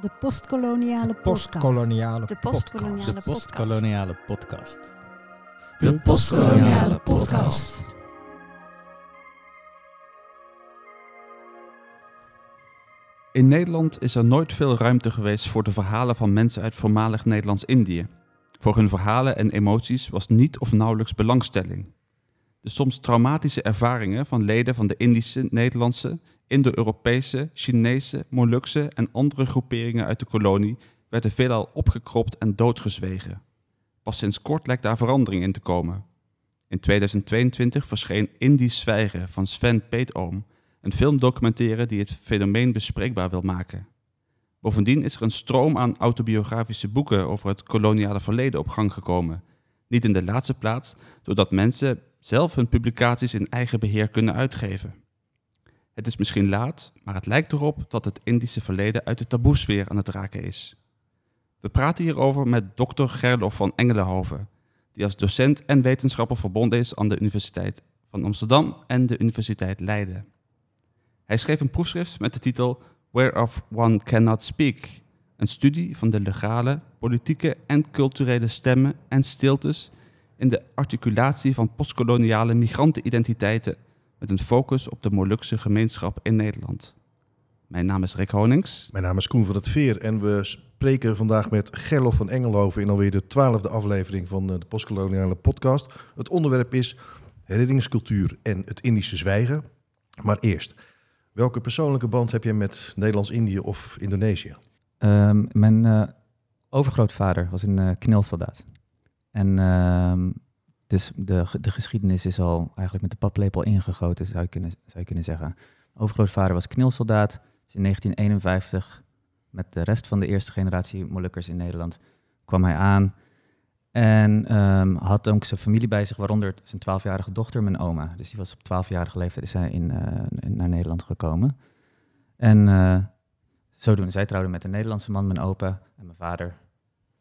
De postkoloniale podcast. Postkoloniale De podcast. De postkoloniale podcast. De postkoloniale podcast. In Nederland is er nooit veel ruimte geweest voor de verhalen van mensen uit voormalig Nederlands-Indië. Voor hun verhalen en emoties was niet of nauwelijks belangstelling. De soms traumatische ervaringen van leden van de Indische, Nederlandse, Indo-Europese, Chinese, Molukse en andere groeperingen uit de kolonie werden veelal opgekropt en doodgezwegen. Pas sinds kort lijkt daar verandering in te komen. In 2022 verscheen Indisch Zwijgen van Sven Peetoom, een filmdocumentaire die het fenomeen bespreekbaar wil maken. Bovendien is er een stroom aan autobiografische boeken over het koloniale verleden op gang gekomen. Niet in de laatste plaats doordat mensen zelf hun publicaties in eigen beheer kunnen uitgeven. Het is misschien laat, maar het lijkt erop dat het Indische verleden uit de taboesfeer aan het raken is. We praten hierover met Dr. Gerlof van Engelenhoven, die als docent en wetenschapper verbonden is aan de Universiteit van Amsterdam en de Universiteit Leiden. Hij schreef een proefschrift met de titel Whereof One Cannot Speak, een studie van de legale, politieke en culturele stemmen en stiltes in de articulatie van postkoloniale migrantenidentiteiten met een focus op de Molukse gemeenschap in Nederland. Mijn naam is Rick Honings. Mijn naam is Koen van het Veer en we spreken vandaag met Gerlof van Engelhoven in alweer de twaalfde aflevering van eh, de Postkoloniale Podcast. Het onderwerp is herinneringscultuur en het Indische zwijgen. Maar eerst, welke persoonlijke band heb jij met Nederlands-Indië of Indonesië? Ehm, mijn eh, overgrootvader was een knilsoldaat. En ehm, dus de, de geschiedenis is al eigenlijk met de paplepel ingegoten, zou je kunnen, zou je kunnen zeggen. Overgrootvader was knilsoldaat. Dus in 1951, met de rest van de eerste generatie Molukkers in Nederland, kwam hij aan. En ehm, had ook zijn familie bij zich, waaronder zijn twaalfjarige dochter, mijn oma. Dus die was op twaalfjarige leeftijd is hij in, eh, naar Nederland gekomen. En eh, zodoende, zij trouwde met een Nederlandse man, mijn opa. En mijn vader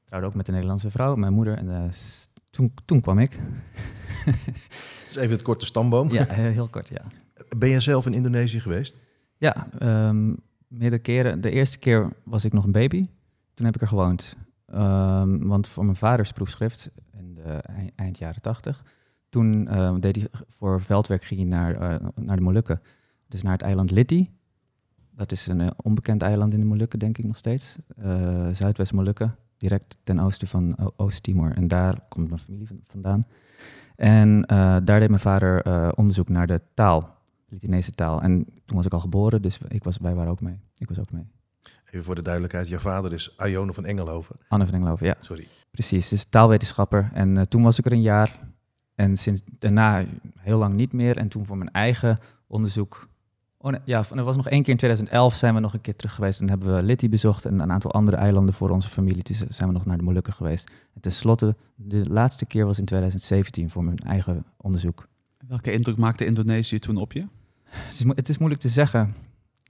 trouwde ook met een Nederlandse vrouw, mijn moeder. En eh, toen, toen kwam ik. Dat is even het korte stamboom. ja, heel, kort, ja. Ben jij zelf in Indonesië geweest? Ja, ehm, meerdere keren. De eerste keer was ik nog een baby. Toen heb ik er gewoond. Ehm, want voor mijn vaders proefschrift, in de ei- eind jaren tachtig, toen ehm, deed hij voor veldwerk ging hij naar, eh, naar de Molukken. Dus naar het eiland Liti. Dat is een eh, onbekend eiland in de Molukken, denk ik nog steeds. Zuidwest-Molukken, direct ten oosten van Oost-Timor. En daar komt mijn familie van- vandaan. En eh, daar deed mijn vader eh, onderzoek naar de taal, de Litinese taal. En toen was ik al geboren, dus ik was, wij waren ook mee. Ik was ook mee. Even voor de duidelijkheid, jouw vader is Ione van Engelhoven. Anne van Engelhoven, ja. Sorry. Precies, dus taalwetenschapper. En eh, toen was ik er een jaar. En sinds daarna heel lang niet meer. En toen voor mijn eigen onderzoek. Oh nee, ja, er was nog één keer in 2011 zijn we nog een keer terug geweest. En hebben we Liti bezocht en een aantal andere eilanden voor onze familie. Dus eh, zijn we nog naar de Molukken geweest. En tenslotte, de laatste keer was in 2017 voor mijn eigen onderzoek. Welke indruk maakte Indonesië toen op je? Het is, mo- het is moeilijk te zeggen.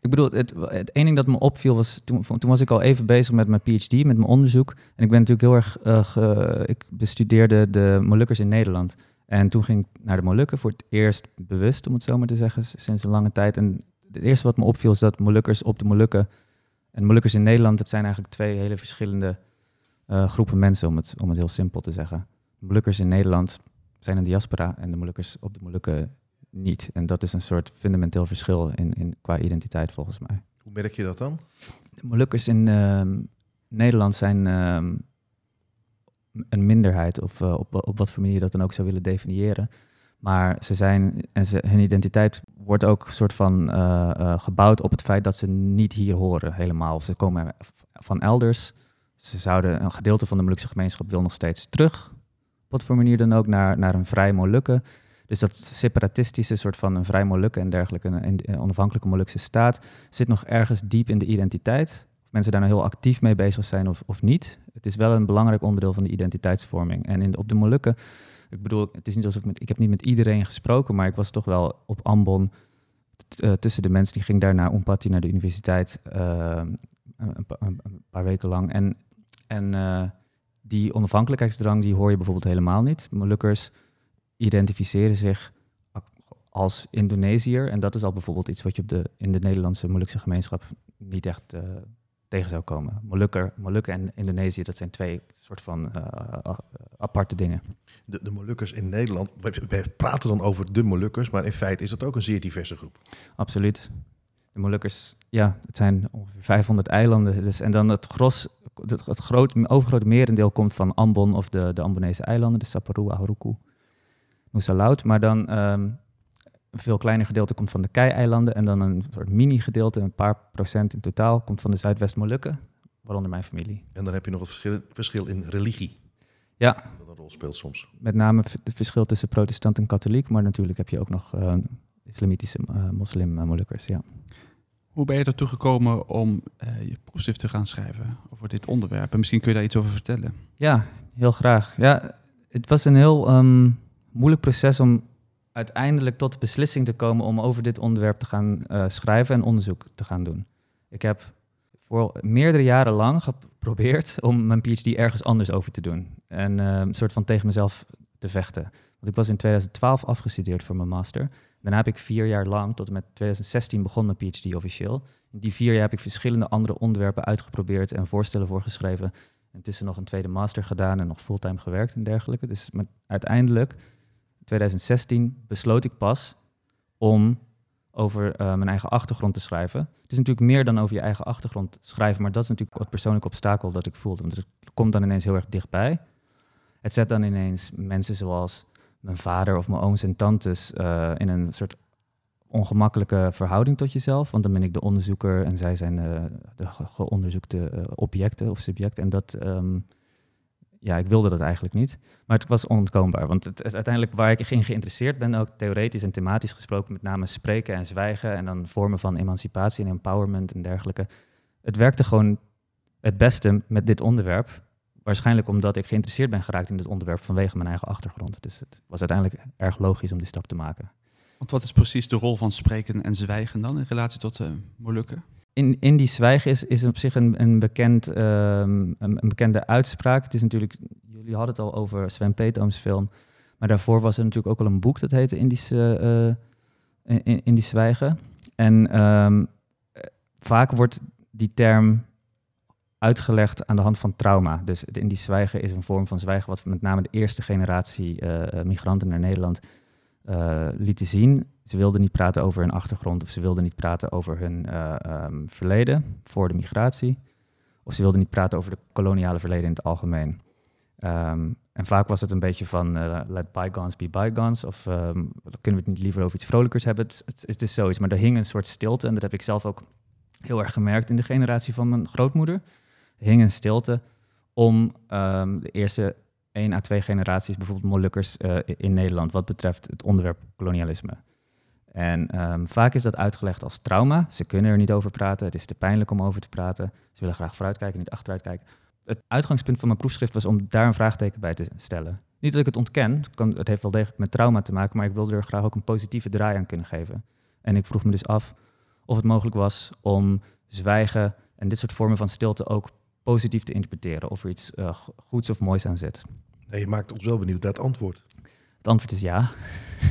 Ik bedoel, het, het één ding dat me opviel was, toen, toen was ik al even bezig met mijn PhD, met mijn onderzoek. En ik ben natuurlijk heel erg, ge- ik bestudeerde de Molukkers in Nederland. En toen ging ik naar de Molukken voor het eerst bewust, om het zo maar te zeggen, sinds een lange tijd. En het eerste wat me opviel is dat Molukkers op de Molukken en Molukkers in Nederland, dat zijn eigenlijk twee hele verschillende eh, groepen mensen, om het, om het heel simpel te zeggen. De Molukkers in Nederland zijn een diaspora en de Molukkers op de Molukken niet. En dat is een soort fundamenteel verschil in, in, qua identiteit volgens mij. Hoe merk je dat dan? De Molukkers in ehm, Nederland zijn ehm, een minderheid, of eh, op, op wat voor manier je dat dan ook zou willen definiëren. Maar ze zijn, en ze, hun identiteit wordt ook een soort van eh, eh, gebouwd op het feit dat ze niet hier horen helemaal. Of ze komen van elders. Ze zouden, een gedeelte van de Molukse gemeenschap wil nog steeds terug. Op wat voor manier dan ook, naar, naar een vrij Molukken. Dus dat separatistische soort van een vrij Molukken en dergelijke, een onafhankelijke Molukse staat, zit nog ergens diep in de identiteit. Of mensen daar nou heel actief mee bezig zijn of, of niet. Het is wel een belangrijk onderdeel van de identiteitsvorming. En in, op de Molukken, ik bedoel, het is niet alsof ik met, ik heb niet met iedereen gesproken, maar ik was toch wel op Ambon eh, tussen de mensen die ging daar naar Umpati, naar de universiteit, eh, een, pa- een- een paar weken lang. En, en eh, die onafhankelijkheidsdrang, die hoor je bijvoorbeeld helemaal niet. Molukkers identificeren zich als Indonesiër. En dat is al bijvoorbeeld iets wat je op de, in de Nederlandse Molukse gemeenschap niet echt tegen zou komen. Molukker, Molukken en Indonesië, dat zijn twee soort van eh, a- aparte dingen. De, de Molukkers in Nederland, we, praten dan over de Molukkers, maar in feite is dat ook een zeer diverse groep. Absoluut. De Molukkers, ja, het zijn ongeveer 500 eilanden. Dus, en dan het gros, het, het groot, overgrote merendeel komt van Ambon of de, de Ambonese eilanden, de Saparua, Haruku, Nusa Laut. Maar dan een veel kleiner gedeelte komt van de Kei-eilanden en dan een soort mini-gedeelte, een paar procent in totaal, komt van de Zuidwest-Molukken, waaronder mijn familie. En dan heb je nog het verschil, verschil in religie. Ja. Dat een rol speelt soms. Met name het verschil tussen protestant en katholiek, maar natuurlijk heb je ook nog eh, islamitische eh, moslim-Molukkers, ja. Hoe ben je ertoe gekomen om eh, je proefschrift te gaan schrijven over dit onderwerp? En misschien kun je daar iets over vertellen. Ja, heel graag. Ja, het was een heel ehm, moeilijk proces om uiteindelijk tot de beslissing te komen om over dit onderwerp te gaan eh, schrijven en onderzoek te gaan doen. Ik heb voor meerdere jaren lang geprobeerd om mijn PhD ergens anders over te doen. En eh, een soort van tegen mezelf te vechten. Want ik was in 2012 afgestudeerd voor mijn master. Daarna heb ik vier jaar lang, tot en met 2016 begon mijn PhD officieel. In die vier jaar heb ik verschillende andere onderwerpen uitgeprobeerd en voorstellen voor geschreven. Intussen nog een tweede master gedaan en nog fulltime gewerkt en dergelijke. Dus uiteindelijk, in 2016, besloot ik pas om over eh, mijn eigen achtergrond te schrijven. Het is natuurlijk meer dan over je eigen achtergrond schrijven, maar dat is natuurlijk het persoonlijke obstakel dat ik voelde. Want het komt dan ineens heel erg dichtbij. Het zet dan ineens mensen zoals mijn vader of mijn ooms en tantes eh, in een soort ongemakkelijke verhouding tot jezelf. Want dan ben ik de onderzoeker en zij zijn eh, de ge- geonderzoekte objecten of subjecten. En dat, ehm, ja, ik wilde dat eigenlijk niet. Maar het was onontkoombaar. Want het uiteindelijk waar ik in geïnteresseerd ben, ook theoretisch en thematisch gesproken, met name spreken en zwijgen en dan vormen van emancipatie en empowerment en dergelijke. Het werkte gewoon het beste met dit onderwerp. Waarschijnlijk omdat ik geïnteresseerd ben geraakt in dit onderwerp vanwege mijn eigen achtergrond. Dus het was uiteindelijk erg logisch om die stap te maken. Want wat is precies de rol van spreken en zwijgen dan in relatie tot de Molukken? In, in die zwijgen is, is op zich een, een, bekend, ehm, een, bekende uitspraak. Het is natuurlijk, jullie hadden het al over Sven Peetoom's film. Maar daarvoor was er natuurlijk ook al een boek dat heette Indische, eh, in, in die zwijgen. En ehm, eh, vaak wordt die term uitgelegd aan de hand van trauma. Dus in die zwijgen is een vorm van zwijgen wat met name de eerste generatie eh, eh, migranten naar Nederland eh, lieten zien. Ze wilden niet praten over hun achtergrond of ze wilden niet praten over hun eh, ehm, verleden voor de migratie. Of ze wilden niet praten over de koloniale verleden in het algemeen. Ehm, en vaak was het een beetje van eh, let bygones be bygones. Of ehm, kunnen we het niet liever over iets vrolijkers hebben? Het, het, is zoiets. Maar er hing een soort stilte. En dat heb ik zelf ook heel erg gemerkt in de generatie van mijn grootmoeder. Er hing een stilte om de eerste één à twee generaties, bijvoorbeeld Molukkers eh, in Nederland, wat betreft het onderwerp kolonialisme. En ehm, vaak is dat uitgelegd als trauma. Ze kunnen er niet over praten. Het is te pijnlijk om over te praten. Ze willen graag vooruitkijken, niet achteruit kijken. Het uitgangspunt van mijn proefschrift was om daar een vraagteken bij te stellen. Niet dat ik het ontken, het, heeft wel degelijk met trauma te maken, maar ik wilde er graag ook een positieve draai aan kunnen geven. En ik vroeg me dus af of het mogelijk was om zwijgen en dit soort vormen van stilte ook positief te interpreteren. Of er iets uh, goeds of moois aan zit. Nee, je maakt ons wel benieuwd naar het antwoord. Het antwoord is ja.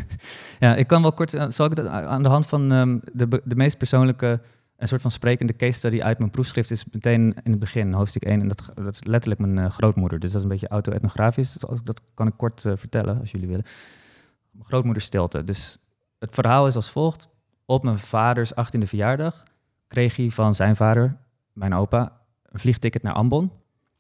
ja, ik kan wel kort, uh, zal ik dat aan de hand van um, de, de meest persoonlijke, een soort van sprekende case study uit mijn proefschrift is meteen in het begin, hoofdstuk 1, en dat, dat is letterlijk mijn uh, grootmoeder. Dus dat is een beetje auto-etnografisch, dat, kan ik kort uh, vertellen als jullie willen. Mijn grootmoeder stilte. Dus het verhaal is als volgt. Op mijn vaders 18e verjaardag kreeg hij van zijn vader, mijn opa, een vliegticket naar Ambon.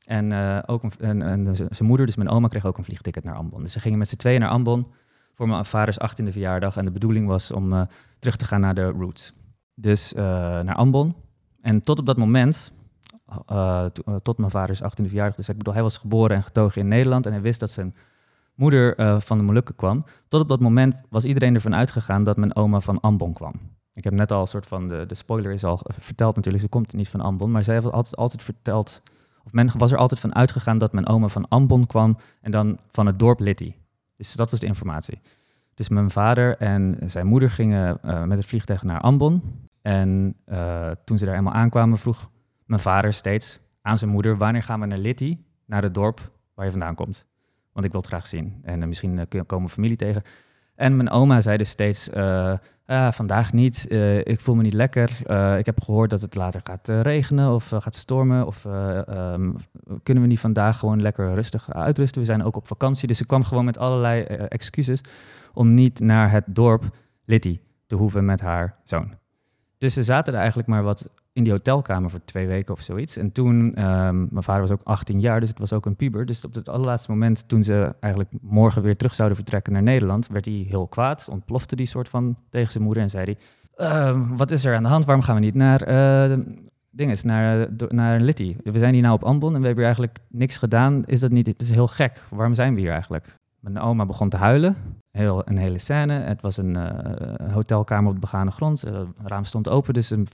En uh, ook een, en, en zijn moeder, dus mijn oma, kreeg ook een vliegticket naar Ambon. Dus ze gingen met z'n tweeën naar Ambon voor mijn vaders 18e verjaardag. En de bedoeling was om uh, terug te gaan naar de roots. Dus uh, naar Ambon. En tot op dat moment, tot mijn vaders 18e verjaardag, dus ik bedoel, hij was geboren en getogen in Nederland. En hij wist dat zijn moeder van de Molukken kwam. Tot op dat moment was iedereen ervan uitgegaan dat mijn oma van Ambon kwam. Ik heb net al een soort van, de, de spoiler is al verteld natuurlijk, ze komt niet van Ambon. Maar zij heeft altijd, altijd verteld, of men was er altijd van uitgegaan dat mijn oma van Ambon kwam en dan van het dorp Litty. Dus dat was de informatie. Dus mijn vader en zijn moeder gingen uh, met het vliegtuig naar Ambon. En uh, toen ze daar eenmaal aankwamen, vroeg mijn vader steeds aan zijn moeder: wanneer gaan we naar Litty, naar het dorp waar je vandaan komt? Want ik wil het graag zien. En uh, misschien komen familie tegen. En mijn oma zei dus steeds, eh, ah, vandaag niet, eh, ik voel me niet lekker. Eh, ik heb gehoord dat het later gaat regenen of gaat stormen. Of eh, ehm, kunnen we niet vandaag gewoon lekker rustig uitrusten? We zijn ook op vakantie. Dus ze kwam gewoon met allerlei excuses om niet naar het dorp Litty te hoeven met haar zoon. Dus ze zaten er eigenlijk maar wat in die hotelkamer voor twee weken of zoiets. En toen, ehm, mijn vader was ook 18 jaar, dus het was ook een puber. Dus op het allerlaatste moment, toen ze eigenlijk morgen weer terug zouden vertrekken naar Nederland, werd hij heel kwaad. Ontplofte die soort van tegen zijn moeder en zei hij... "Ehm, wat is er aan de hand? Waarom gaan we niet naar, eh dinges, naar, eh, naar Litty? We zijn hier nou op Ambon en we hebben hier eigenlijk niks gedaan. Is dat niet... Het is heel gek. Waarom zijn we hier eigenlijk? Mijn oma begon te huilen. Heel, een hele scène. Het was een eh, hotelkamer op de begane grond. Eh, het raam stond open, dus een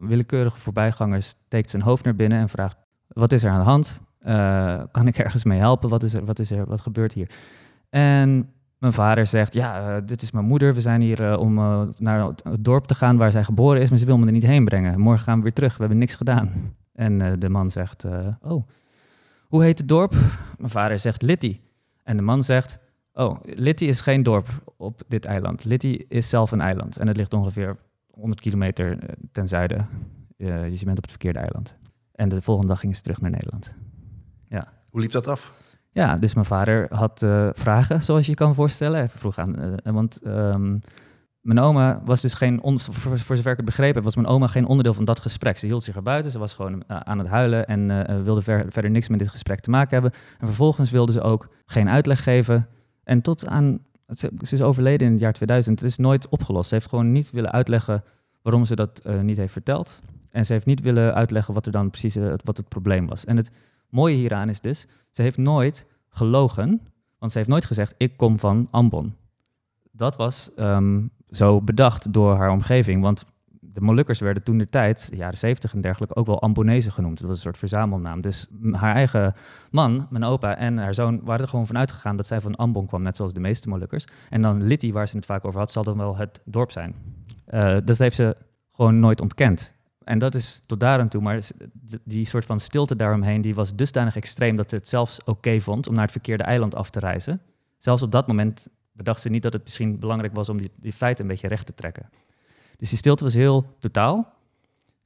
willekeurige voorbijganger steekt zijn hoofd naar binnen en vraagt: Wat is er aan de hand? Eh, kan ik ergens mee helpen? Wat is er? Wat is er? Wat gebeurt hier? En mijn vader zegt: Ja, dit is mijn moeder. We zijn hier om naar het dorp te gaan waar zij geboren is, maar ze wil me er niet heen brengen. Morgen gaan we weer terug. We hebben niks gedaan. En de man zegt: Oh, hoe heet het dorp? Mijn vader zegt: Litty. En de man zegt: Oh, Litty is geen dorp op dit eiland. Litty is zelf een eiland. En het ligt ongeveer 100 kilometer eh, ten zuiden. Eh, dus je bent op het verkeerde eiland. En de volgende dag gingen ze terug naar Nederland. Hoe liep dat af? Ja, dus mijn vader had eh, vragen, zoals je kan voorstellen. Hij vroeg aan, want ehm, mijn oma was dus geen, on- voor, zover ik het begrepen was mijn oma geen onderdeel van dat gesprek. Ze hield zich er buiten, ze was gewoon eh, aan het huilen en eh, eh, wilde ver- verder niks met dit gesprek te maken hebben. En vervolgens wilde ze ook geen uitleg geven. En tot aan, ze, is overleden in het jaar 2000, het is nooit opgelost. Ze heeft gewoon niet willen uitleggen waarom ze dat niet heeft verteld. En ze heeft niet willen uitleggen wat er dan precies wat het probleem was. En het mooie hieraan is dus, ze heeft nooit gelogen, want ze heeft nooit gezegd, ik kom van Ambon. Dat was ehm, zo bedacht door haar omgeving, want de Molukkers werden toen de tijd, de jaren 70 en dergelijke, ook wel Ambonezen genoemd. Dat was een soort verzamelnaam. Dus haar eigen man, mijn opa en haar zoon waren er gewoon van uitgegaan dat zij van Ambon kwam, net zoals de meeste Molukkers. En dan Litty, waar ze het vaak over had, zal dan wel het dorp zijn. Eh, dat heeft ze gewoon nooit ontkend. En dat is tot daar aan toe, maar die soort van stilte daaromheen, die was dusdanig extreem dat ze het zelfs oké vond om naar het verkeerde eiland af te reizen. Zelfs op dat moment bedacht ze niet dat het misschien belangrijk was om die, die feiten een beetje recht te trekken. Dus die stilte was heel totaal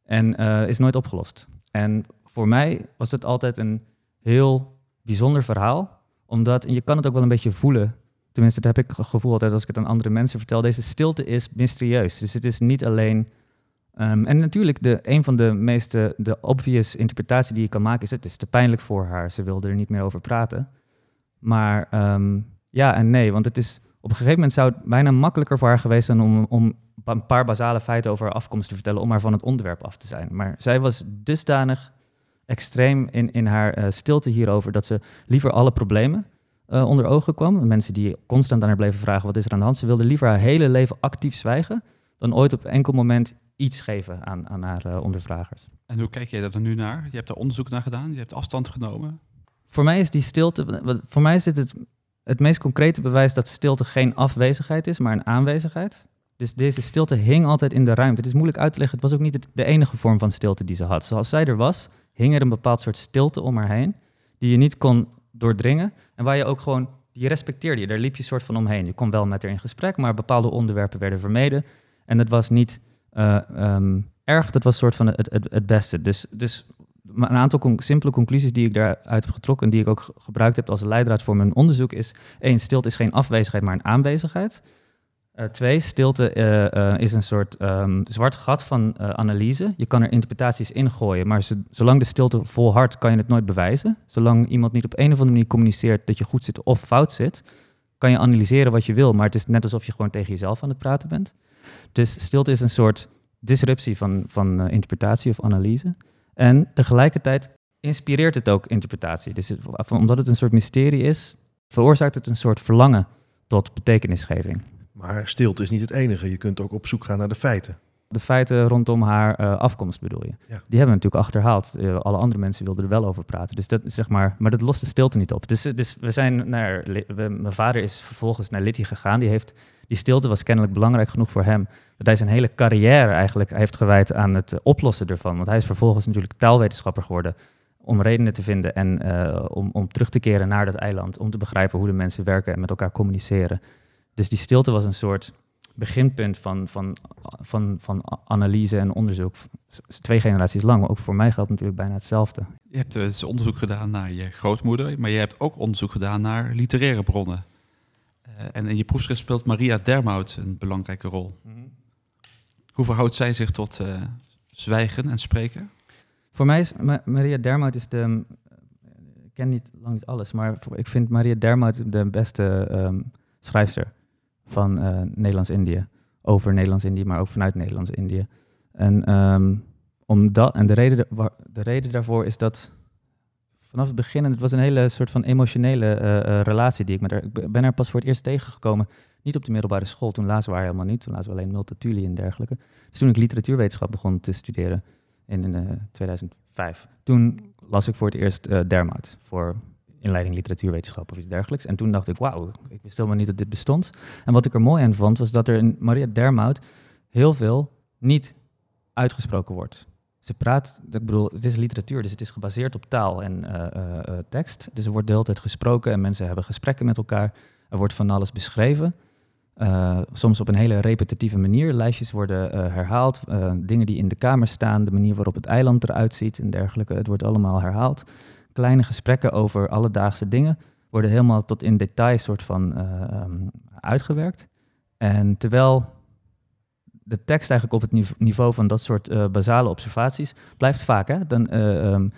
en eh, is nooit opgelost. En voor mij was het altijd een heel bijzonder verhaal, omdat, en je kan het ook wel een beetje voelen, tenminste dat heb ik het gevoel altijd als ik het aan andere mensen vertel, deze stilte is mysterieus. Dus het is niet alleen Ehm, en natuurlijk, de, een van de meeste, de obvious interpretatie die je kan maken is: het is te pijnlijk voor haar. Ze wilde er niet meer over praten. Maar ehm, ja en nee, want het is op een gegeven moment zou het bijna makkelijker voor haar geweest zijn om, om een paar basale feiten over haar afkomst te vertellen, om maar van het onderwerp af te zijn. Maar zij was dusdanig extreem in, in haar eh, stilte hierover dat ze liever alle problemen eh, onder ogen kwam. Mensen die constant aan haar bleven vragen: wat is er aan de hand? Ze wilde liever haar hele leven actief zwijgen dan ooit op enkel moment iets geven aan, aan haar eh, ondervragers. En hoe kijk jij daar nu naar? Je hebt daar onderzoek naar gedaan, je hebt afstand genomen. Voor mij is die stilte, voor mij is dit het, het meest concrete bewijs dat stilte geen afwezigheid is, maar een aanwezigheid. Dus deze stilte hing altijd in de ruimte. Het is moeilijk uit te leggen. Het was ook niet de enige vorm van stilte die ze had. Zoals zij er was, hing er een bepaald soort stilte om haar heen, die je niet kon doordringen. En waar je ook gewoon, die respecteerde je. Daar liep je soort van omheen. Je kon wel met haar in gesprek, maar bepaalde onderwerpen werden vermeden. En dat was niet eh, ehm, erg, dat was soort van het, het, het beste. Dus, dus een aantal simpele conclusies die ik daaruit heb getrokken... en die ik ook ge- gebruikt heb als leidraad voor mijn onderzoek is... één, stilte is geen afwezigheid, maar een aanwezigheid. Eh, twee, stilte eh, eh, is een soort ehm, zwart gat van analyse. Je kan er interpretaties in gooien, maar zo- zolang de stilte volhardt... kan je het nooit bewijzen. Zolang iemand niet op een of andere manier communiceert... dat je goed zit of fout zit... kan je analyseren wat je wil... maar het is net alsof je gewoon tegen jezelf aan het praten bent. Dus stilte is een soort disruptie van, van interpretatie of analyse. En tegelijkertijd inspireert het ook interpretatie. Dus omdat het een soort mysterie is, veroorzaakt het een soort verlangen tot betekenisgeving. Maar stilte is niet het enige. Je kunt ook op zoek gaan naar de feiten. De feiten rondom haar eh, afkomst bedoel je. Ja. Die hebben we natuurlijk achterhaald. Eh, alle andere mensen wilden er wel over praten. Dus dat zeg maar, maar dat lost de stilte niet op. Dus, dus we zijn naar, we- mijn vader is vervolgens naar Litty gegaan. Die heeft, die stilte was kennelijk belangrijk genoeg voor hem. Dat hij zijn hele carrière eigenlijk heeft gewijd aan het oplossen ervan. Want hij is vervolgens natuurlijk taalwetenschapper geworden. Om redenen te vinden en eh, om, om terug te keren naar dat eiland. Om te begrijpen hoe de mensen werken en met elkaar communiceren. Dus die stilte was een soort beginpunt van, van, van, van analyse en onderzoek. Twee generaties lang, maar ook voor mij geldt natuurlijk bijna hetzelfde. Je hebt dus onderzoek gedaan naar je grootmoeder, maar je hebt ook onderzoek gedaan naar literaire bronnen. Eh, en in je proefschrift speelt Maria Dermout een belangrijke rol. Hoe verhoudt zij zich tot eh, zwijgen en spreken? Voor mij is Ma- Maria Dermout is de. Ik ken niet, lang niet alles, maar ik vind Maria Dermout de beste ehm, schrijfster van eh, Nederlands-Indië. Over Nederlands-Indië, maar ook vanuit Nederlands-Indië. En, ehm, omdat, en de, reden, de reden daarvoor is dat vanaf het begin, en het was een hele soort van emotionele eh, eh, relatie die ik met haar. Ik ben- haar pas voor het eerst tegengekomen. Niet op de middelbare school, toen lazen we haar helemaal niet. Toen lazen we alleen Multatuli en dergelijke. Dus toen ik literatuurwetenschap begon te studeren in eh, 2005. Toen las ik voor het eerst Dermout voor inleiding literatuurwetenschap of iets dergelijks. En toen dacht ik, wauw, ik wist helemaal niet dat dit bestond. En wat ik er mooi aan vond, was dat er in Maria Dermout heel veel niet uitgesproken wordt. Ze praat, ik bedoel, het is literatuur, dus het is gebaseerd op taal en eh, eh, eh, tekst. Dus er wordt de hele tijd gesproken en mensen hebben gesprekken met elkaar. Er wordt van alles beschreven. Soms op een hele repetitieve manier. Lijstjes worden herhaald. dingen die in de kamer staan. De manier waarop het eiland eruit ziet en dergelijke. Het wordt allemaal herhaald. Kleine gesprekken over alledaagse dingen worden helemaal tot in detail soort van eh, ehm, uitgewerkt. En terwijl de tekst eigenlijk op het nive- niveau van dat soort eh, basale observaties blijft vaak. Hè? Dan eh, ehm,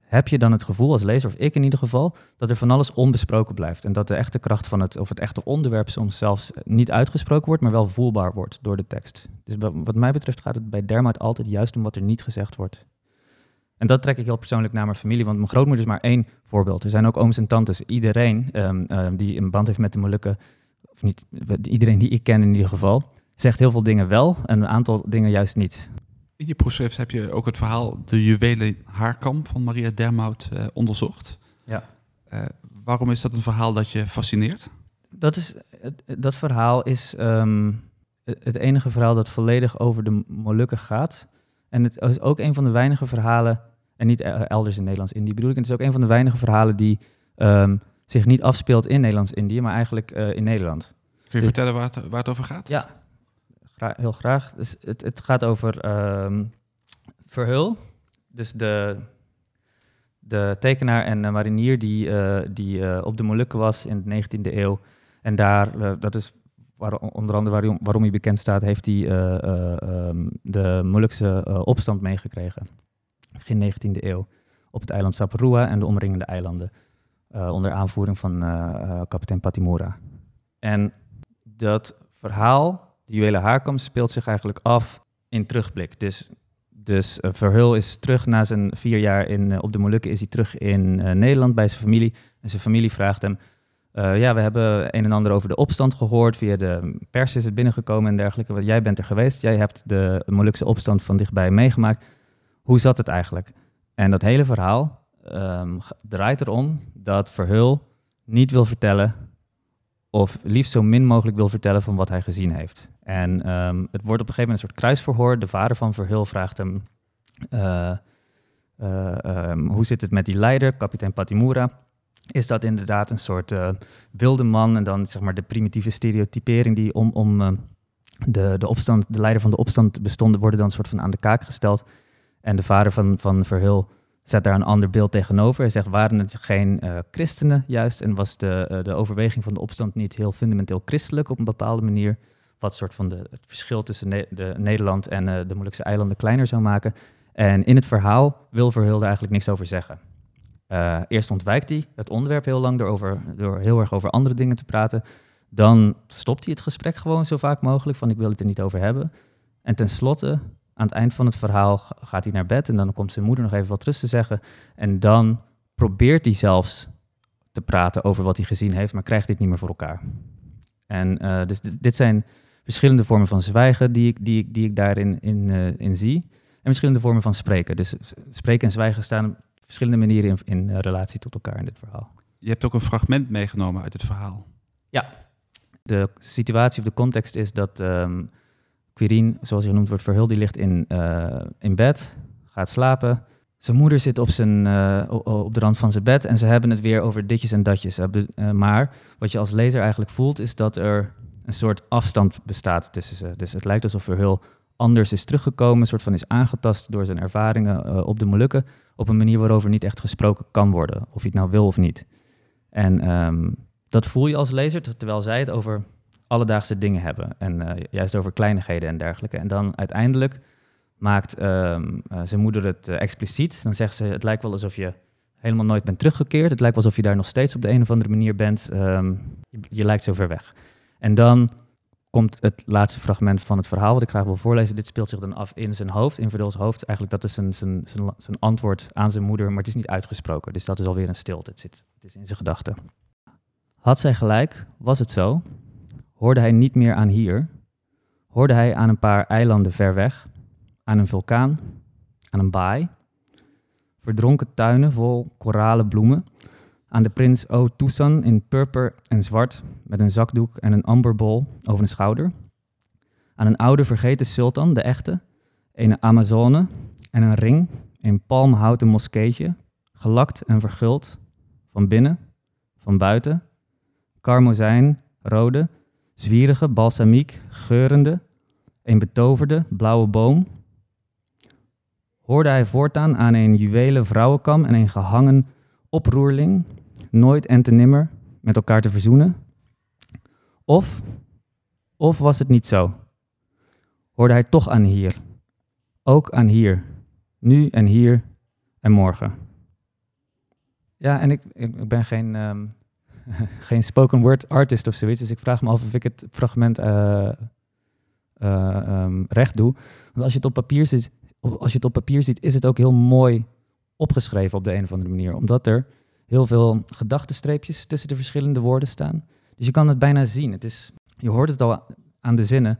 heb je dan het gevoel als lezer, of ik in ieder geval, dat er van alles onbesproken blijft. En dat de echte kracht van het, of het echte onderwerp soms zelfs niet uitgesproken wordt, maar wel voelbaar wordt door de tekst. Dus wa- wat mij betreft gaat het bij Dermout altijd juist om wat er niet gezegd wordt. En dat trek ik heel persoonlijk naar mijn familie, want mijn grootmoeder is maar één voorbeeld. Er zijn ook ooms en tantes, iedereen ehm, ehm, die een band heeft met de Molukken, of niet, iedereen die ik ken in ieder geval, zegt heel veel dingen wel en een aantal dingen juist niet. In je proefschrift heb je ook het verhaal De Juwelen Haarkam van Maria Dermout eh, onderzocht. Ja. Eh, waarom is dat een verhaal dat je fascineert? Dat, is, dat verhaal is ehm, het het enige verhaal dat volledig over de Molukken gaat. En het is ook een van de weinige verhalen, en niet eh, elders in Nederlands-Indië bedoel ik, het is ook een van de weinige verhalen die ehm, zich niet afspeelt in Nederlands-Indië, maar eigenlijk eh, in Nederland. Kun je Dit- vertellen waar het, waar het over gaat? Ja, gra- heel graag. Dus het, het gaat over ehm, Verhul, dus de, de tekenaar en eh, marinier die, eh, die op de Molukken was in de 19e eeuw. En daar, dat is waar, onder andere waarom, waarom hij bekend staat, heeft hij eh, eh, ehm, de Molukse eh, opstand meegekregen. Begin 19e eeuw. Op het eiland Saparua en de omringende eilanden. onder aanvoering van kapitein Patimura. En dat verhaal, de juwelen haarkam, speelt zich eigenlijk af in terugblik. Dus, dus Verheul is terug na zijn vier jaar in, op de Molukken, is hij terug in Nederland bij zijn familie. En zijn familie vraagt hem, eh, ja, we hebben een en ander over de opstand gehoord, via de pers is het binnengekomen en dergelijke. Jij bent er geweest, jij hebt de Molukse opstand van dichtbij meegemaakt. Hoe zat het eigenlijk? En dat hele verhaal g- draait erom dat Verheul niet wil vertellen of liefst zo min mogelijk wil vertellen van wat hij gezien heeft. En ehm, het wordt op een gegeven moment een soort kruisverhoor. De vader van Verhul vraagt hem, eh, eh, ehm, hoe zit het met die leider, kapitein Patimura? Is dat inderdaad een soort eh, wilde man? En dan zeg maar de primitieve stereotypering die om, om eh, de, de, opstand, de leider van de opstand bestond, worden dan een soort van aan de kaak gesteld. En de vader van, van Verhul zet daar een ander beeld tegenover. Hij zegt, waren het geen eh, christenen juist? En was de, de overweging van de opstand niet heel fundamenteel christelijk op een bepaalde manier? Wat soort van de, het verschil tussen de Nederland en de Molukse eilanden kleiner zou maken. En in het verhaal wil Verhul er eigenlijk niks over zeggen. Eh, eerst ontwijkt hij het onderwerp heel lang door, door heel erg over andere dingen te praten. Dan stopt hij het gesprek gewoon zo vaak mogelijk van ik wil het er niet over hebben. En tenslotte, aan het eind van het verhaal, ga- gaat hij naar bed en dan komt zijn moeder nog even wat rust te zeggen. En dan probeert hij zelfs te praten over wat hij gezien heeft, maar krijgt dit niet meer voor elkaar. En eh, dus dit, zijn verschillende vormen van zwijgen die ik, die die ik daarin in, eh, in zie. En verschillende vormen van spreken. Dus spreken en zwijgen staan verschillende manieren in, in eh, relatie tot elkaar in dit verhaal. Je hebt ook een fragment meegenomen uit het verhaal. De situatie of de context is dat ehm Quirin, zoals hij genoemd wordt, verhuld, die ligt in, eh, in bed, gaat slapen. Zijn moeder zit op, zijn, eh, op de rand van zijn bed en ze hebben het weer over ditjes en datjes. Maar wat je als lezer eigenlijk voelt, is dat er een soort afstand bestaat tussen ze. Dus het lijkt alsof er heel anders is teruggekomen, een soort van is aangetast door zijn ervaringen op de Molukken, op een manier waarover niet echt gesproken kan worden, of hij het nou wil of niet. En ehm, dat voel je als lezer, ter- terwijl zij het over alledaagse dingen hebben en eh, juist over kleinigheden en dergelijke. En dan uiteindelijk maakt ehm, eh, zijn moeder het eh, expliciet. Dan zegt ze, het lijkt wel alsof je helemaal nooit bent teruggekeerd. Het lijkt alsof je daar nog steeds op de een of andere manier bent. Ehm, je, je lijkt zo ver weg. En dan komt het laatste fragment van het verhaal, wat ik graag wil voorlezen. Dit speelt zich dan af in zijn hoofd, in Verdels hoofd. Eigenlijk dat is zijn, zijn, zijn, zijn antwoord aan zijn moeder, maar het is niet uitgesproken. Dus dat is alweer een stilte. Het, zit, het is in zijn gedachten. Had zij gelijk? Was het zo? Hoorde hij niet meer aan hier? Hoorde hij aan een paar eilanden ver weg? Aan een vulkaan? Aan een baai? Verdronken tuinen vol koralen bloemen? Aan de prins O. Toussaint in purper en zwart met een zakdoek en een amberbol over een schouder? Aan een oude vergeten sultan, de echte? Een Amazone en een ring in palmhouten moskeetje, gelakt en verguld, van binnen, van buiten, karmozijn, rode, zwierige, balsamiek, geurende, een betoverde, blauwe boom. Hoorde hij voortaan aan een juwelen vrouwenkam en een gehangen oproerling, nooit en te nimmer met elkaar te verzoenen? Of, of was het niet zo? Hoorde hij toch aan hier, ook aan hier, nu en hier en morgen? Ja, en ik, ik, ben geen, ehm, geen spoken word artist of zoiets, dus ik vraag me af of ik het fragment eh, eh, ehm, recht doe. Want als je, het op papier ziet, als je het op papier ziet, is het ook heel mooi opgeschreven op de een of andere manier. Omdat er heel veel gedachtenstreepjes tussen de verschillende woorden staan. Dus je kan het bijna zien. Het is, je hoort het al aan de zinnen.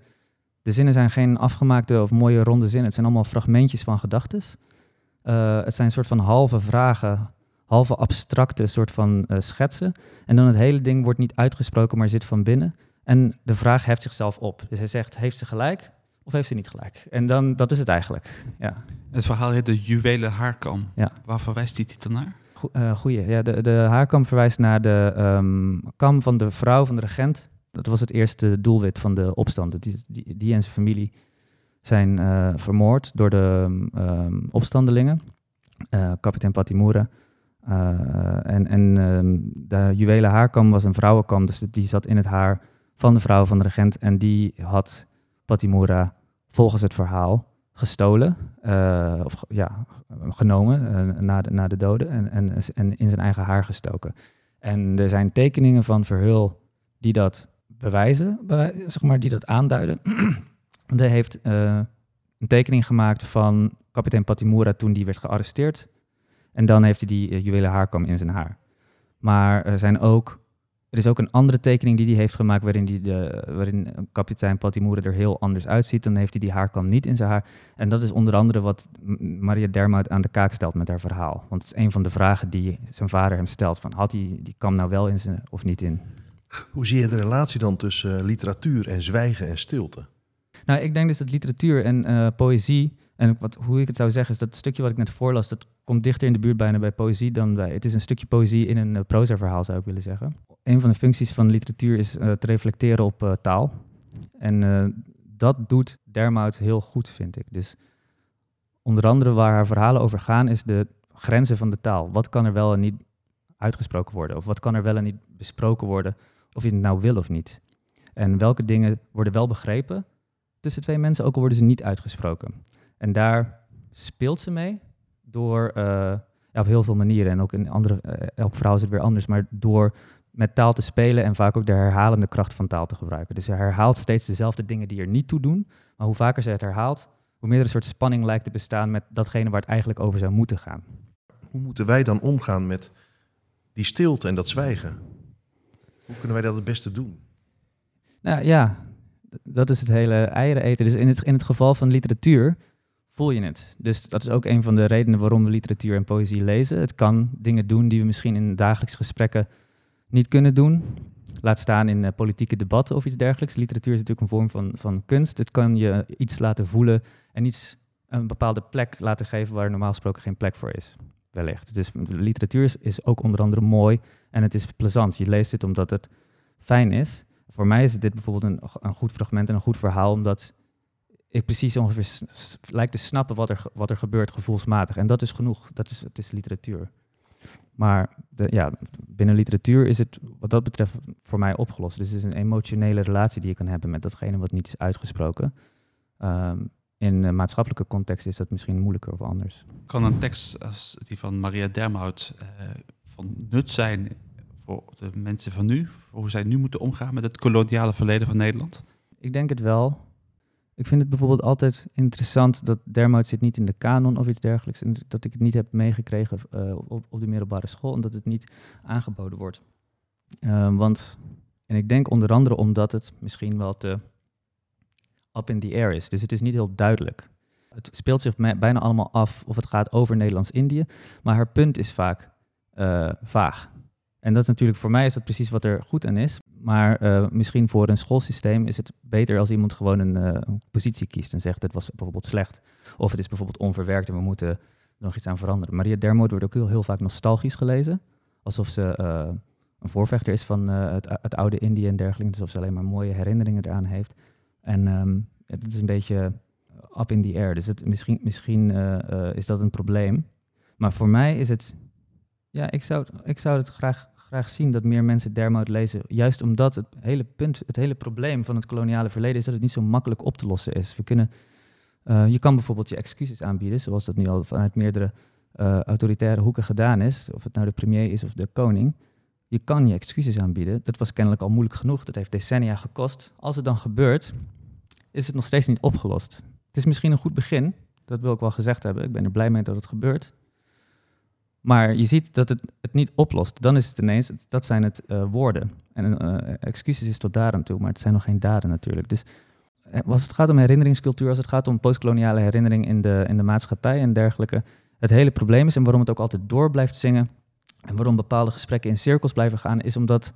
De zinnen zijn geen afgemaakte of mooie ronde zinnen. Het zijn allemaal fragmentjes van gedachten. Eh, het zijn een soort van halve vragen, halve abstracte soort van eh, schetsen. En dan het hele ding wordt niet uitgesproken, maar zit van binnen. En de vraag heft zichzelf op. Dus hij zegt, heeft ze gelijk of heeft ze niet gelijk? En dan, dat is het eigenlijk. Ja. Het verhaal heet de juwelen haarkam. Ja. Waar verwijst die titel naar? Go- eh, goeie. Ja, de, de haarkam verwijst naar de ehm, kam van de vrouw van de regent. Dat was het eerste doelwit van de opstand. Die, die, die en zijn familie zijn eh, vermoord door de ehm, opstandelingen. Eh, kapitein Patimura. En en ehm, de juwelen haarkam was een vrouwenkam, dus die zat in het haar van de vrouw van de regent. En die had Patimura volgens het verhaal gestolen, eh, of ja, genomen eh, na, de, na de doden en, en, en in zijn eigen haar gestoken. En er zijn tekeningen van Verhul die dat bewijzen, zeg maar, die dat aanduiden. Hij heeft eh, een tekening gemaakt van kapitein Patimura toen die werd gearresteerd. En dan heeft hij die juwelen haarkam in zijn haar. Maar er zijn ook er is ook een andere tekening die hij heeft gemaakt waarin, die de, waarin kapitein Patimura er heel anders uitziet. Dan heeft hij die haarkam niet in zijn haar. En dat is onder andere wat Maria Dermout aan de kaak stelt met haar verhaal. Want het is een van de vragen die zijn vader hem stelt. Van, had hij die kam nou wel in zijn of niet in? Hoe zie je de relatie dan tussen eh, literatuur en zwijgen en stilte? Nou, ik denk dus dat literatuur en eh, poëzie, en wat, hoe ik het zou zeggen, is dat stukje wat ik net voorlas, dat komt dichter in de buurt bijna bij poëzie dan bij. Het is een stukje poëzie in een uh, proza-verhaal, zou ik willen zeggen. Een van de functies van literatuur is eh, te reflecteren op eh, taal. En dat doet Dermout heel goed, vind ik. Dus onder andere waar haar verhalen over gaan, is de grenzen van de taal. Wat kan er wel en niet uitgesproken worden? Of wat kan er wel en niet besproken worden? Of je het nou wil of niet? En welke dingen worden wel begrepen tussen twee mensen, ook al worden ze niet uitgesproken. En daar speelt ze mee door, uh, ja, op heel veel manieren. En ook in andere, uh, elk verhaal is het weer anders, maar door met taal te spelen en vaak ook de herhalende kracht van taal te gebruiken. Dus ze herhaalt steeds dezelfde dingen die er niet toe doen, maar hoe vaker ze het herhaalt, hoe meer er een soort spanning lijkt te bestaan met datgene waar het eigenlijk over zou moeten gaan. Hoe moeten wij dan omgaan met die stilte en dat zwijgen? Hoe kunnen wij dat het beste doen? Nou ja, dat is het hele eieren eten. Dus in het, in het geval van literatuur voel je het. Dus dat is ook een van de redenen waarom we literatuur en poëzie lezen. Het kan dingen doen die we misschien in dagelijkse gesprekken niet kunnen doen. Laat staan in uh, politieke debatten of iets dergelijks. Literatuur is natuurlijk een vorm van, van kunst. Het kan je iets laten voelen en iets een bepaalde plek laten geven waar normaal gesproken geen plek voor is. Wellicht. Dus literatuur is, is ook onder andere mooi en het is plezant. Je leest het omdat het fijn is. Voor mij is dit bijvoorbeeld een, een goed fragment en een goed verhaal, omdat ik precies ongeveer lijkt te snappen wat er, wat er gebeurt gevoelsmatig. En dat is genoeg. Dat is, het is literatuur. Maar de, ja, binnen literatuur is het wat dat betreft voor mij opgelost. Dus het is een emotionele relatie die je kan hebben met datgene wat niet is uitgesproken. Ehm, in een maatschappelijke context is dat misschien moeilijker of anders. Kan een tekst als die van Maria Dermout eh, van nut zijn voor de mensen van nu? Voor hoe zij nu moeten omgaan met het koloniale verleden van Nederland? Ik denk het wel. Ik vind het bijvoorbeeld altijd interessant dat Dermout zit niet in de kanon of iets dergelijks. En dat ik het niet heb meegekregen eh, op, op de middelbare school, omdat het niet aangeboden wordt. Ehm, want, en ik denk onder andere omdat het misschien wel te up in the air is. Dus het is niet heel duidelijk. Het speelt zich bijna allemaal af of het gaat over Nederlands-Indië. Maar haar punt is vaak eh, vaag. En dat is natuurlijk voor mij is dat precies wat er goed aan is. Maar eh, misschien voor een schoolsysteem is het beter als iemand gewoon een, eh, een positie kiest en zegt het was bijvoorbeeld slecht. Of het is bijvoorbeeld onverwerkt en we moeten nog iets aan veranderen. Maria Dermoot wordt ook heel, heel vaak nostalgisch gelezen. Alsof ze eh, een voorvechter is van het, het oude Indië en dergelijke. Alsof ze alleen maar mooie herinneringen eraan heeft. En ehm, het is een beetje up in the air. Dus het, misschien, misschien is dat een probleem. Maar voor mij is het ja, ik zou, ik zou het graag, zien dat meer mensen Dermout lezen. Juist omdat het hele punt, het hele probleem van het koloniale verleden is dat het niet zo makkelijk op te lossen is. We kunnen, eh, je kan bijvoorbeeld je excuses aanbieden, zoals dat nu al vanuit meerdere eh, autoritaire hoeken gedaan is. Of het nou de premier is of de koning. Je kan je excuses aanbieden. Dat was kennelijk al moeilijk genoeg. Dat heeft decennia gekost. Als het dan gebeurt, is het nog steeds niet opgelost. Het is misschien een goed begin. Dat wil ik wel gezegd hebben. Ik ben er blij mee dat het gebeurt. Maar je ziet dat het het niet oplost. Dan is het ineens, dat zijn het eh, woorden. En eh, excuses is tot daar aan toe, maar het zijn nog geen daden natuurlijk. Dus eh, als het gaat om herinneringscultuur, als het gaat om postkoloniale herinnering in de, in de maatschappij en dergelijke, het hele probleem is en waarom het ook altijd door blijft zingen en waarom bepaalde gesprekken in cirkels blijven gaan, is omdat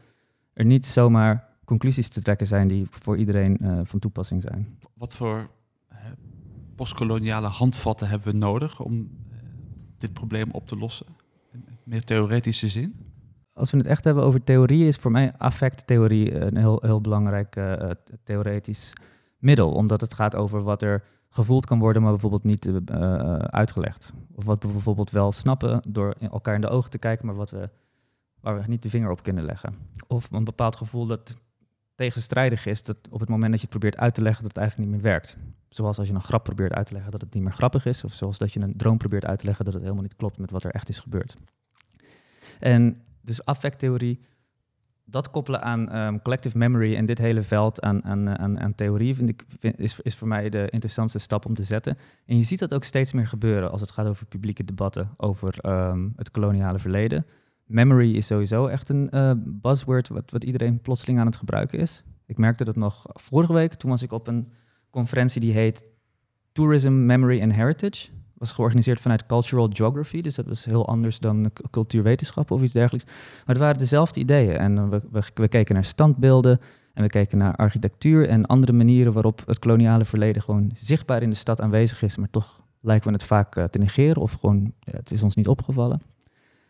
er niet zomaar conclusies te trekken zijn die voor iedereen van toepassing zijn. Wat voor postkoloniale handvatten hebben we nodig om dit probleem op te lossen? Meer theoretische zin? Als we het echt hebben over theorie, is voor mij affecttheorie een heel, heel belangrijk eh, eh, theoretisch middel. Omdat het gaat over wat er gevoeld kan worden, maar bijvoorbeeld niet eh, uitgelegd. Of wat we bijvoorbeeld wel snappen door elkaar in de ogen te kijken, maar wat we, waar we niet de vinger op kunnen leggen. Of een bepaald gevoel dat tegenstrijdig is, dat op het moment dat je het probeert uit te leggen, dat het eigenlijk niet meer werkt. Zoals als je een grap probeert uit te leggen dat het niet meer grappig is, of zoals dat je een droom probeert uit te leggen dat het helemaal niet klopt met wat er echt is gebeurd. En dus affecttheorie, dat koppelen aan ehm, collective memory en dit hele veld aan, aan, aan, aan theorie, vind ik, is, is voor mij de interessantste stap om te zetten. En je ziet dat ook steeds meer gebeuren als het gaat over publieke debatten over ehm, het koloniale verleden. Memory is sowieso echt een eh, buzzword wat, wat iedereen plotseling aan het gebruiken is. Ik merkte dat nog vorige week, toen was ik op een conferentie die heet Tourism, Memory and Heritage was georganiseerd vanuit Cultural Geography. Dus dat was heel anders dan cultuurwetenschappen of iets dergelijks. Maar het waren dezelfde ideeën. En eh, we, we, we keken naar standbeelden en we keken naar architectuur en andere manieren waarop het koloniale verleden gewoon zichtbaar in de stad aanwezig is, maar toch lijken we het vaak eh, te negeren of gewoon het is ons niet opgevallen.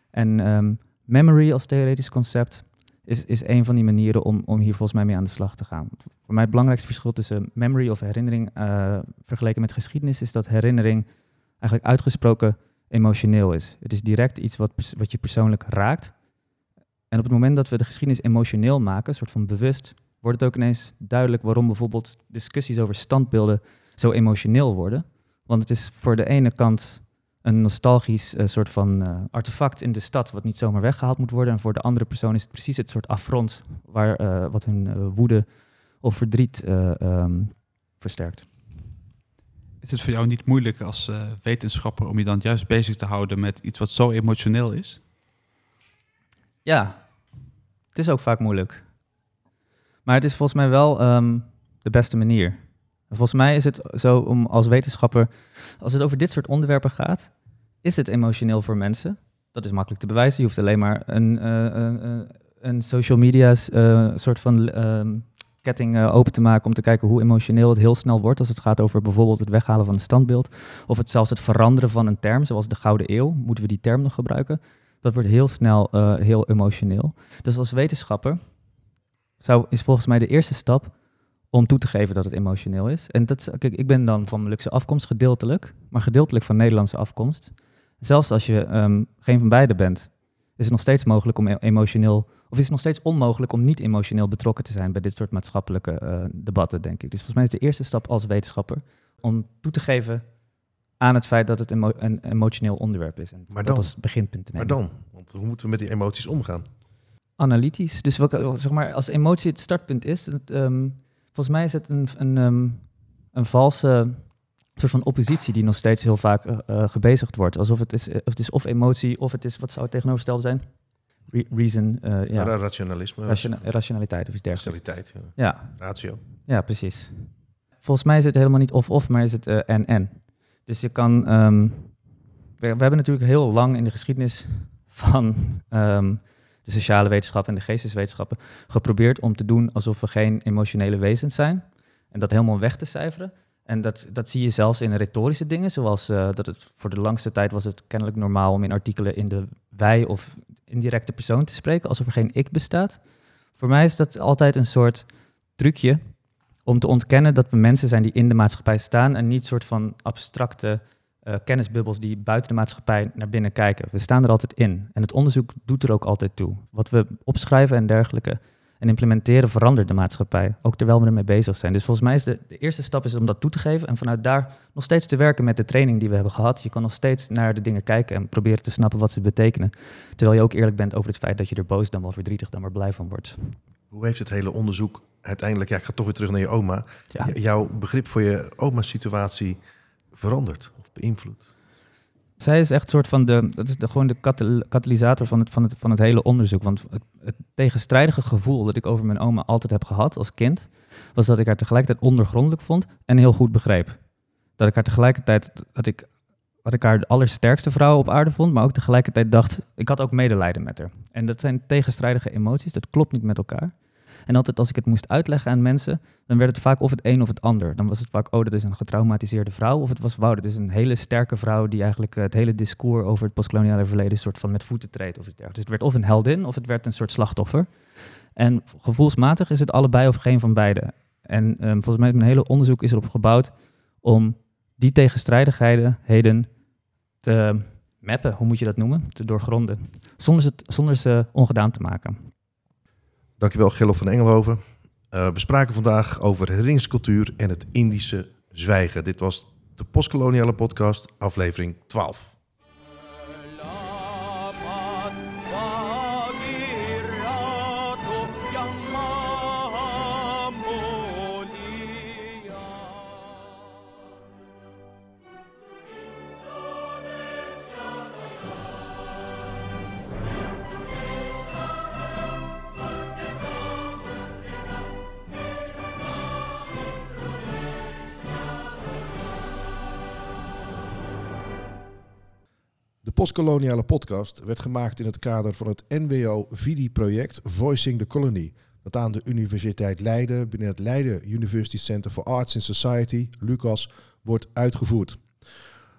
En ehm, memory als theoretisch concept is, is een van die manieren om, om hier volgens mij mee aan de slag te gaan. Voor mij het belangrijkste verschil tussen memory of herinnering eh, vergeleken met geschiedenis is dat herinnering eigenlijk uitgesproken emotioneel is. Het is direct iets wat, wat je persoonlijk raakt. En op het moment dat we de geschiedenis emotioneel maken, een soort van bewust, wordt het ook ineens duidelijk waarom bijvoorbeeld discussies over standbeelden zo emotioneel worden. Want het is voor de ene kant een nostalgisch eh, soort van eh, artefact in de stad, wat niet zomaar weggehaald moet worden. En voor de andere persoon is het precies het soort affront waar, eh, wat hun woede of verdriet eh, ehm, versterkt. Is het voor jou niet moeilijk als wetenschapper om je dan juist bezig te houden met iets wat zo emotioneel is? Ja, het is ook vaak moeilijk. Maar het is volgens mij wel ehm, de beste manier. En volgens mij is het zo om als wetenschapper, als het over dit soort onderwerpen gaat, is het emotioneel voor mensen. Dat is makkelijk te bewijzen. Je hoeft alleen maar een, eh, een, social media's eh, soort van ehm, ketting eh, open te maken om te kijken hoe emotioneel het heel snel wordt als het gaat over bijvoorbeeld het weghalen van een standbeeld. Of het zelfs het veranderen van een term, zoals de Gouden Eeuw. Moeten we die term nog gebruiken? Dat wordt heel snel heel emotioneel. Dus als wetenschapper zou, is volgens mij de eerste stap om toe te geven dat het emotioneel is. En dat, is- kijk, ik ben dan van Molukse afkomst gedeeltelijk, maar gedeeltelijk van Nederlandse afkomst. Zelfs als je ehm, geen van beide bent, is het nog steeds mogelijk om e- emotioneel, of is het nog steeds onmogelijk om niet emotioneel betrokken te zijn bij dit soort maatschappelijke eh, debatten, denk ik. Dus volgens mij is de eerste stap als wetenschapper om toe te geven aan het feit dat het emo- een emotioneel onderwerp is. En Maar dat dan? als beginpunt te Maar dan? Want hoe moeten we met die emoties omgaan? Analytisch. Dus welke, zeg maar, als emotie het startpunt is, het, ehm, volgens mij is het een, een, ehm, een valse soort van oppositie die nog steeds heel vaak eh, eh, gebezigd wordt. Alsof het is, of het is of emotie, of het is, wat zou het tegenovergestelde zijn? Re- reason, eh, ja. Ra- Rationalisme, Rationa- rationaliteit of iets dergelijks. rationaliteit, ja. Ja, ratio. ja, precies. Volgens mij is het helemaal niet of-of, maar is het en-en. Dus je kan... ehm, we, we hebben natuurlijk heel lang in de geschiedenis van ehm, de sociale wetenschappen en de geesteswetenschappen geprobeerd om te doen alsof we geen emotionele wezens zijn. En dat helemaal weg te cijferen. En dat, dat zie je zelfs in retorische dingen, zoals eh, dat het voor de langste tijd was het kennelijk normaal om in artikelen in de wij of indirecte persoon te spreken, alsof er geen ik bestaat. Voor mij is dat altijd een soort trucje om te ontkennen dat we mensen zijn die in de maatschappij staan en niet soort van abstracte eh, kennisbubbels die buiten de maatschappij naar binnen kijken. We staan er altijd in en het onderzoek doet er ook altijd toe. Wat we opschrijven en dergelijke en implementeren verandert de maatschappij, ook terwijl we ermee bezig zijn. Dus volgens mij is de, de eerste stap is om dat toe te geven en vanuit daar nog steeds te werken met de training die we hebben gehad. Je kan nog steeds naar de dingen kijken en proberen te snappen wat ze betekenen, terwijl je ook eerlijk bent over het feit dat je er boos dan wel verdrietig dan maar blij van wordt. Hoe heeft het hele onderzoek uiteindelijk, ja, ik ga toch weer terug naar je oma, Ja. jouw begrip voor je oma-situatie veranderd of beïnvloed? Zij is echt een soort van de, dat is gewoon de katal- katalysator van het, van, het, van het hele onderzoek. Want het, het tegenstrijdige gevoel dat ik over mijn oma altijd heb gehad als kind, was dat ik haar tegelijkertijd ondergrondelijk vond en heel goed begreep. Dat ik haar tegelijkertijd, dat ik, dat ik haar de allersterkste vrouw op aarde vond, maar ook tegelijkertijd dacht, ik had ook medelijden met haar. En dat zijn tegenstrijdige emoties, dat klopt niet met elkaar. En altijd als ik het moest uitleggen aan mensen, dan werd het vaak of het een of het ander. Dan was het vaak, oh, dat is een getraumatiseerde vrouw. Of het was, wauw, dat is een hele sterke vrouw die eigenlijk eh, het hele discours over het postkoloniale verleden soort van met voeten treedt. Of iets dergelijks. Dus het werd of een heldin of het werd een soort slachtoffer. En gevoelsmatig is het allebei of geen van beide. En ehm, volgens mij is mijn hele onderzoek is erop gebouwd om die tegenstrijdigheden heden te mappen, hoe moet je dat noemen? Te doorgronden. Zonder ze, zonder ze ongedaan te maken. Dankjewel, Gerlof van Engelhoven. Eh, we spraken vandaag over herinneringscultuur en het Indische zwijgen. Dit was de Postkoloniale Podcast, aflevering 12. De Postkoloniale Podcast werd gemaakt in het kader van het NWO-VIDI-project Voicing the Colony. Dat aan de Universiteit Leiden binnen het Leiden University Center for Arts and Society, LUCAS, wordt uitgevoerd.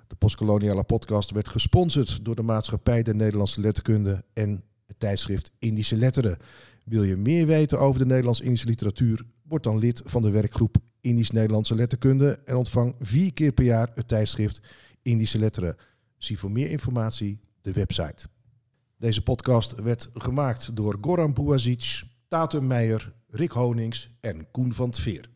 De Postkoloniale Podcast werd gesponsord door de Maatschappij der Nederlandse Letterkunde en het tijdschrift Indische Letteren. Wil je meer weten over de Nederlands-Indische literatuur? Word dan lid van de werkgroep Indisch-Nederlandse Letterkunde en ontvang vier keer per jaar het tijdschrift Indische Letteren. Zie voor meer informatie de website. Deze podcast werd gemaakt door Goran Bouazic, Tatum Meijer, Rick Honings en Koen van Tveer.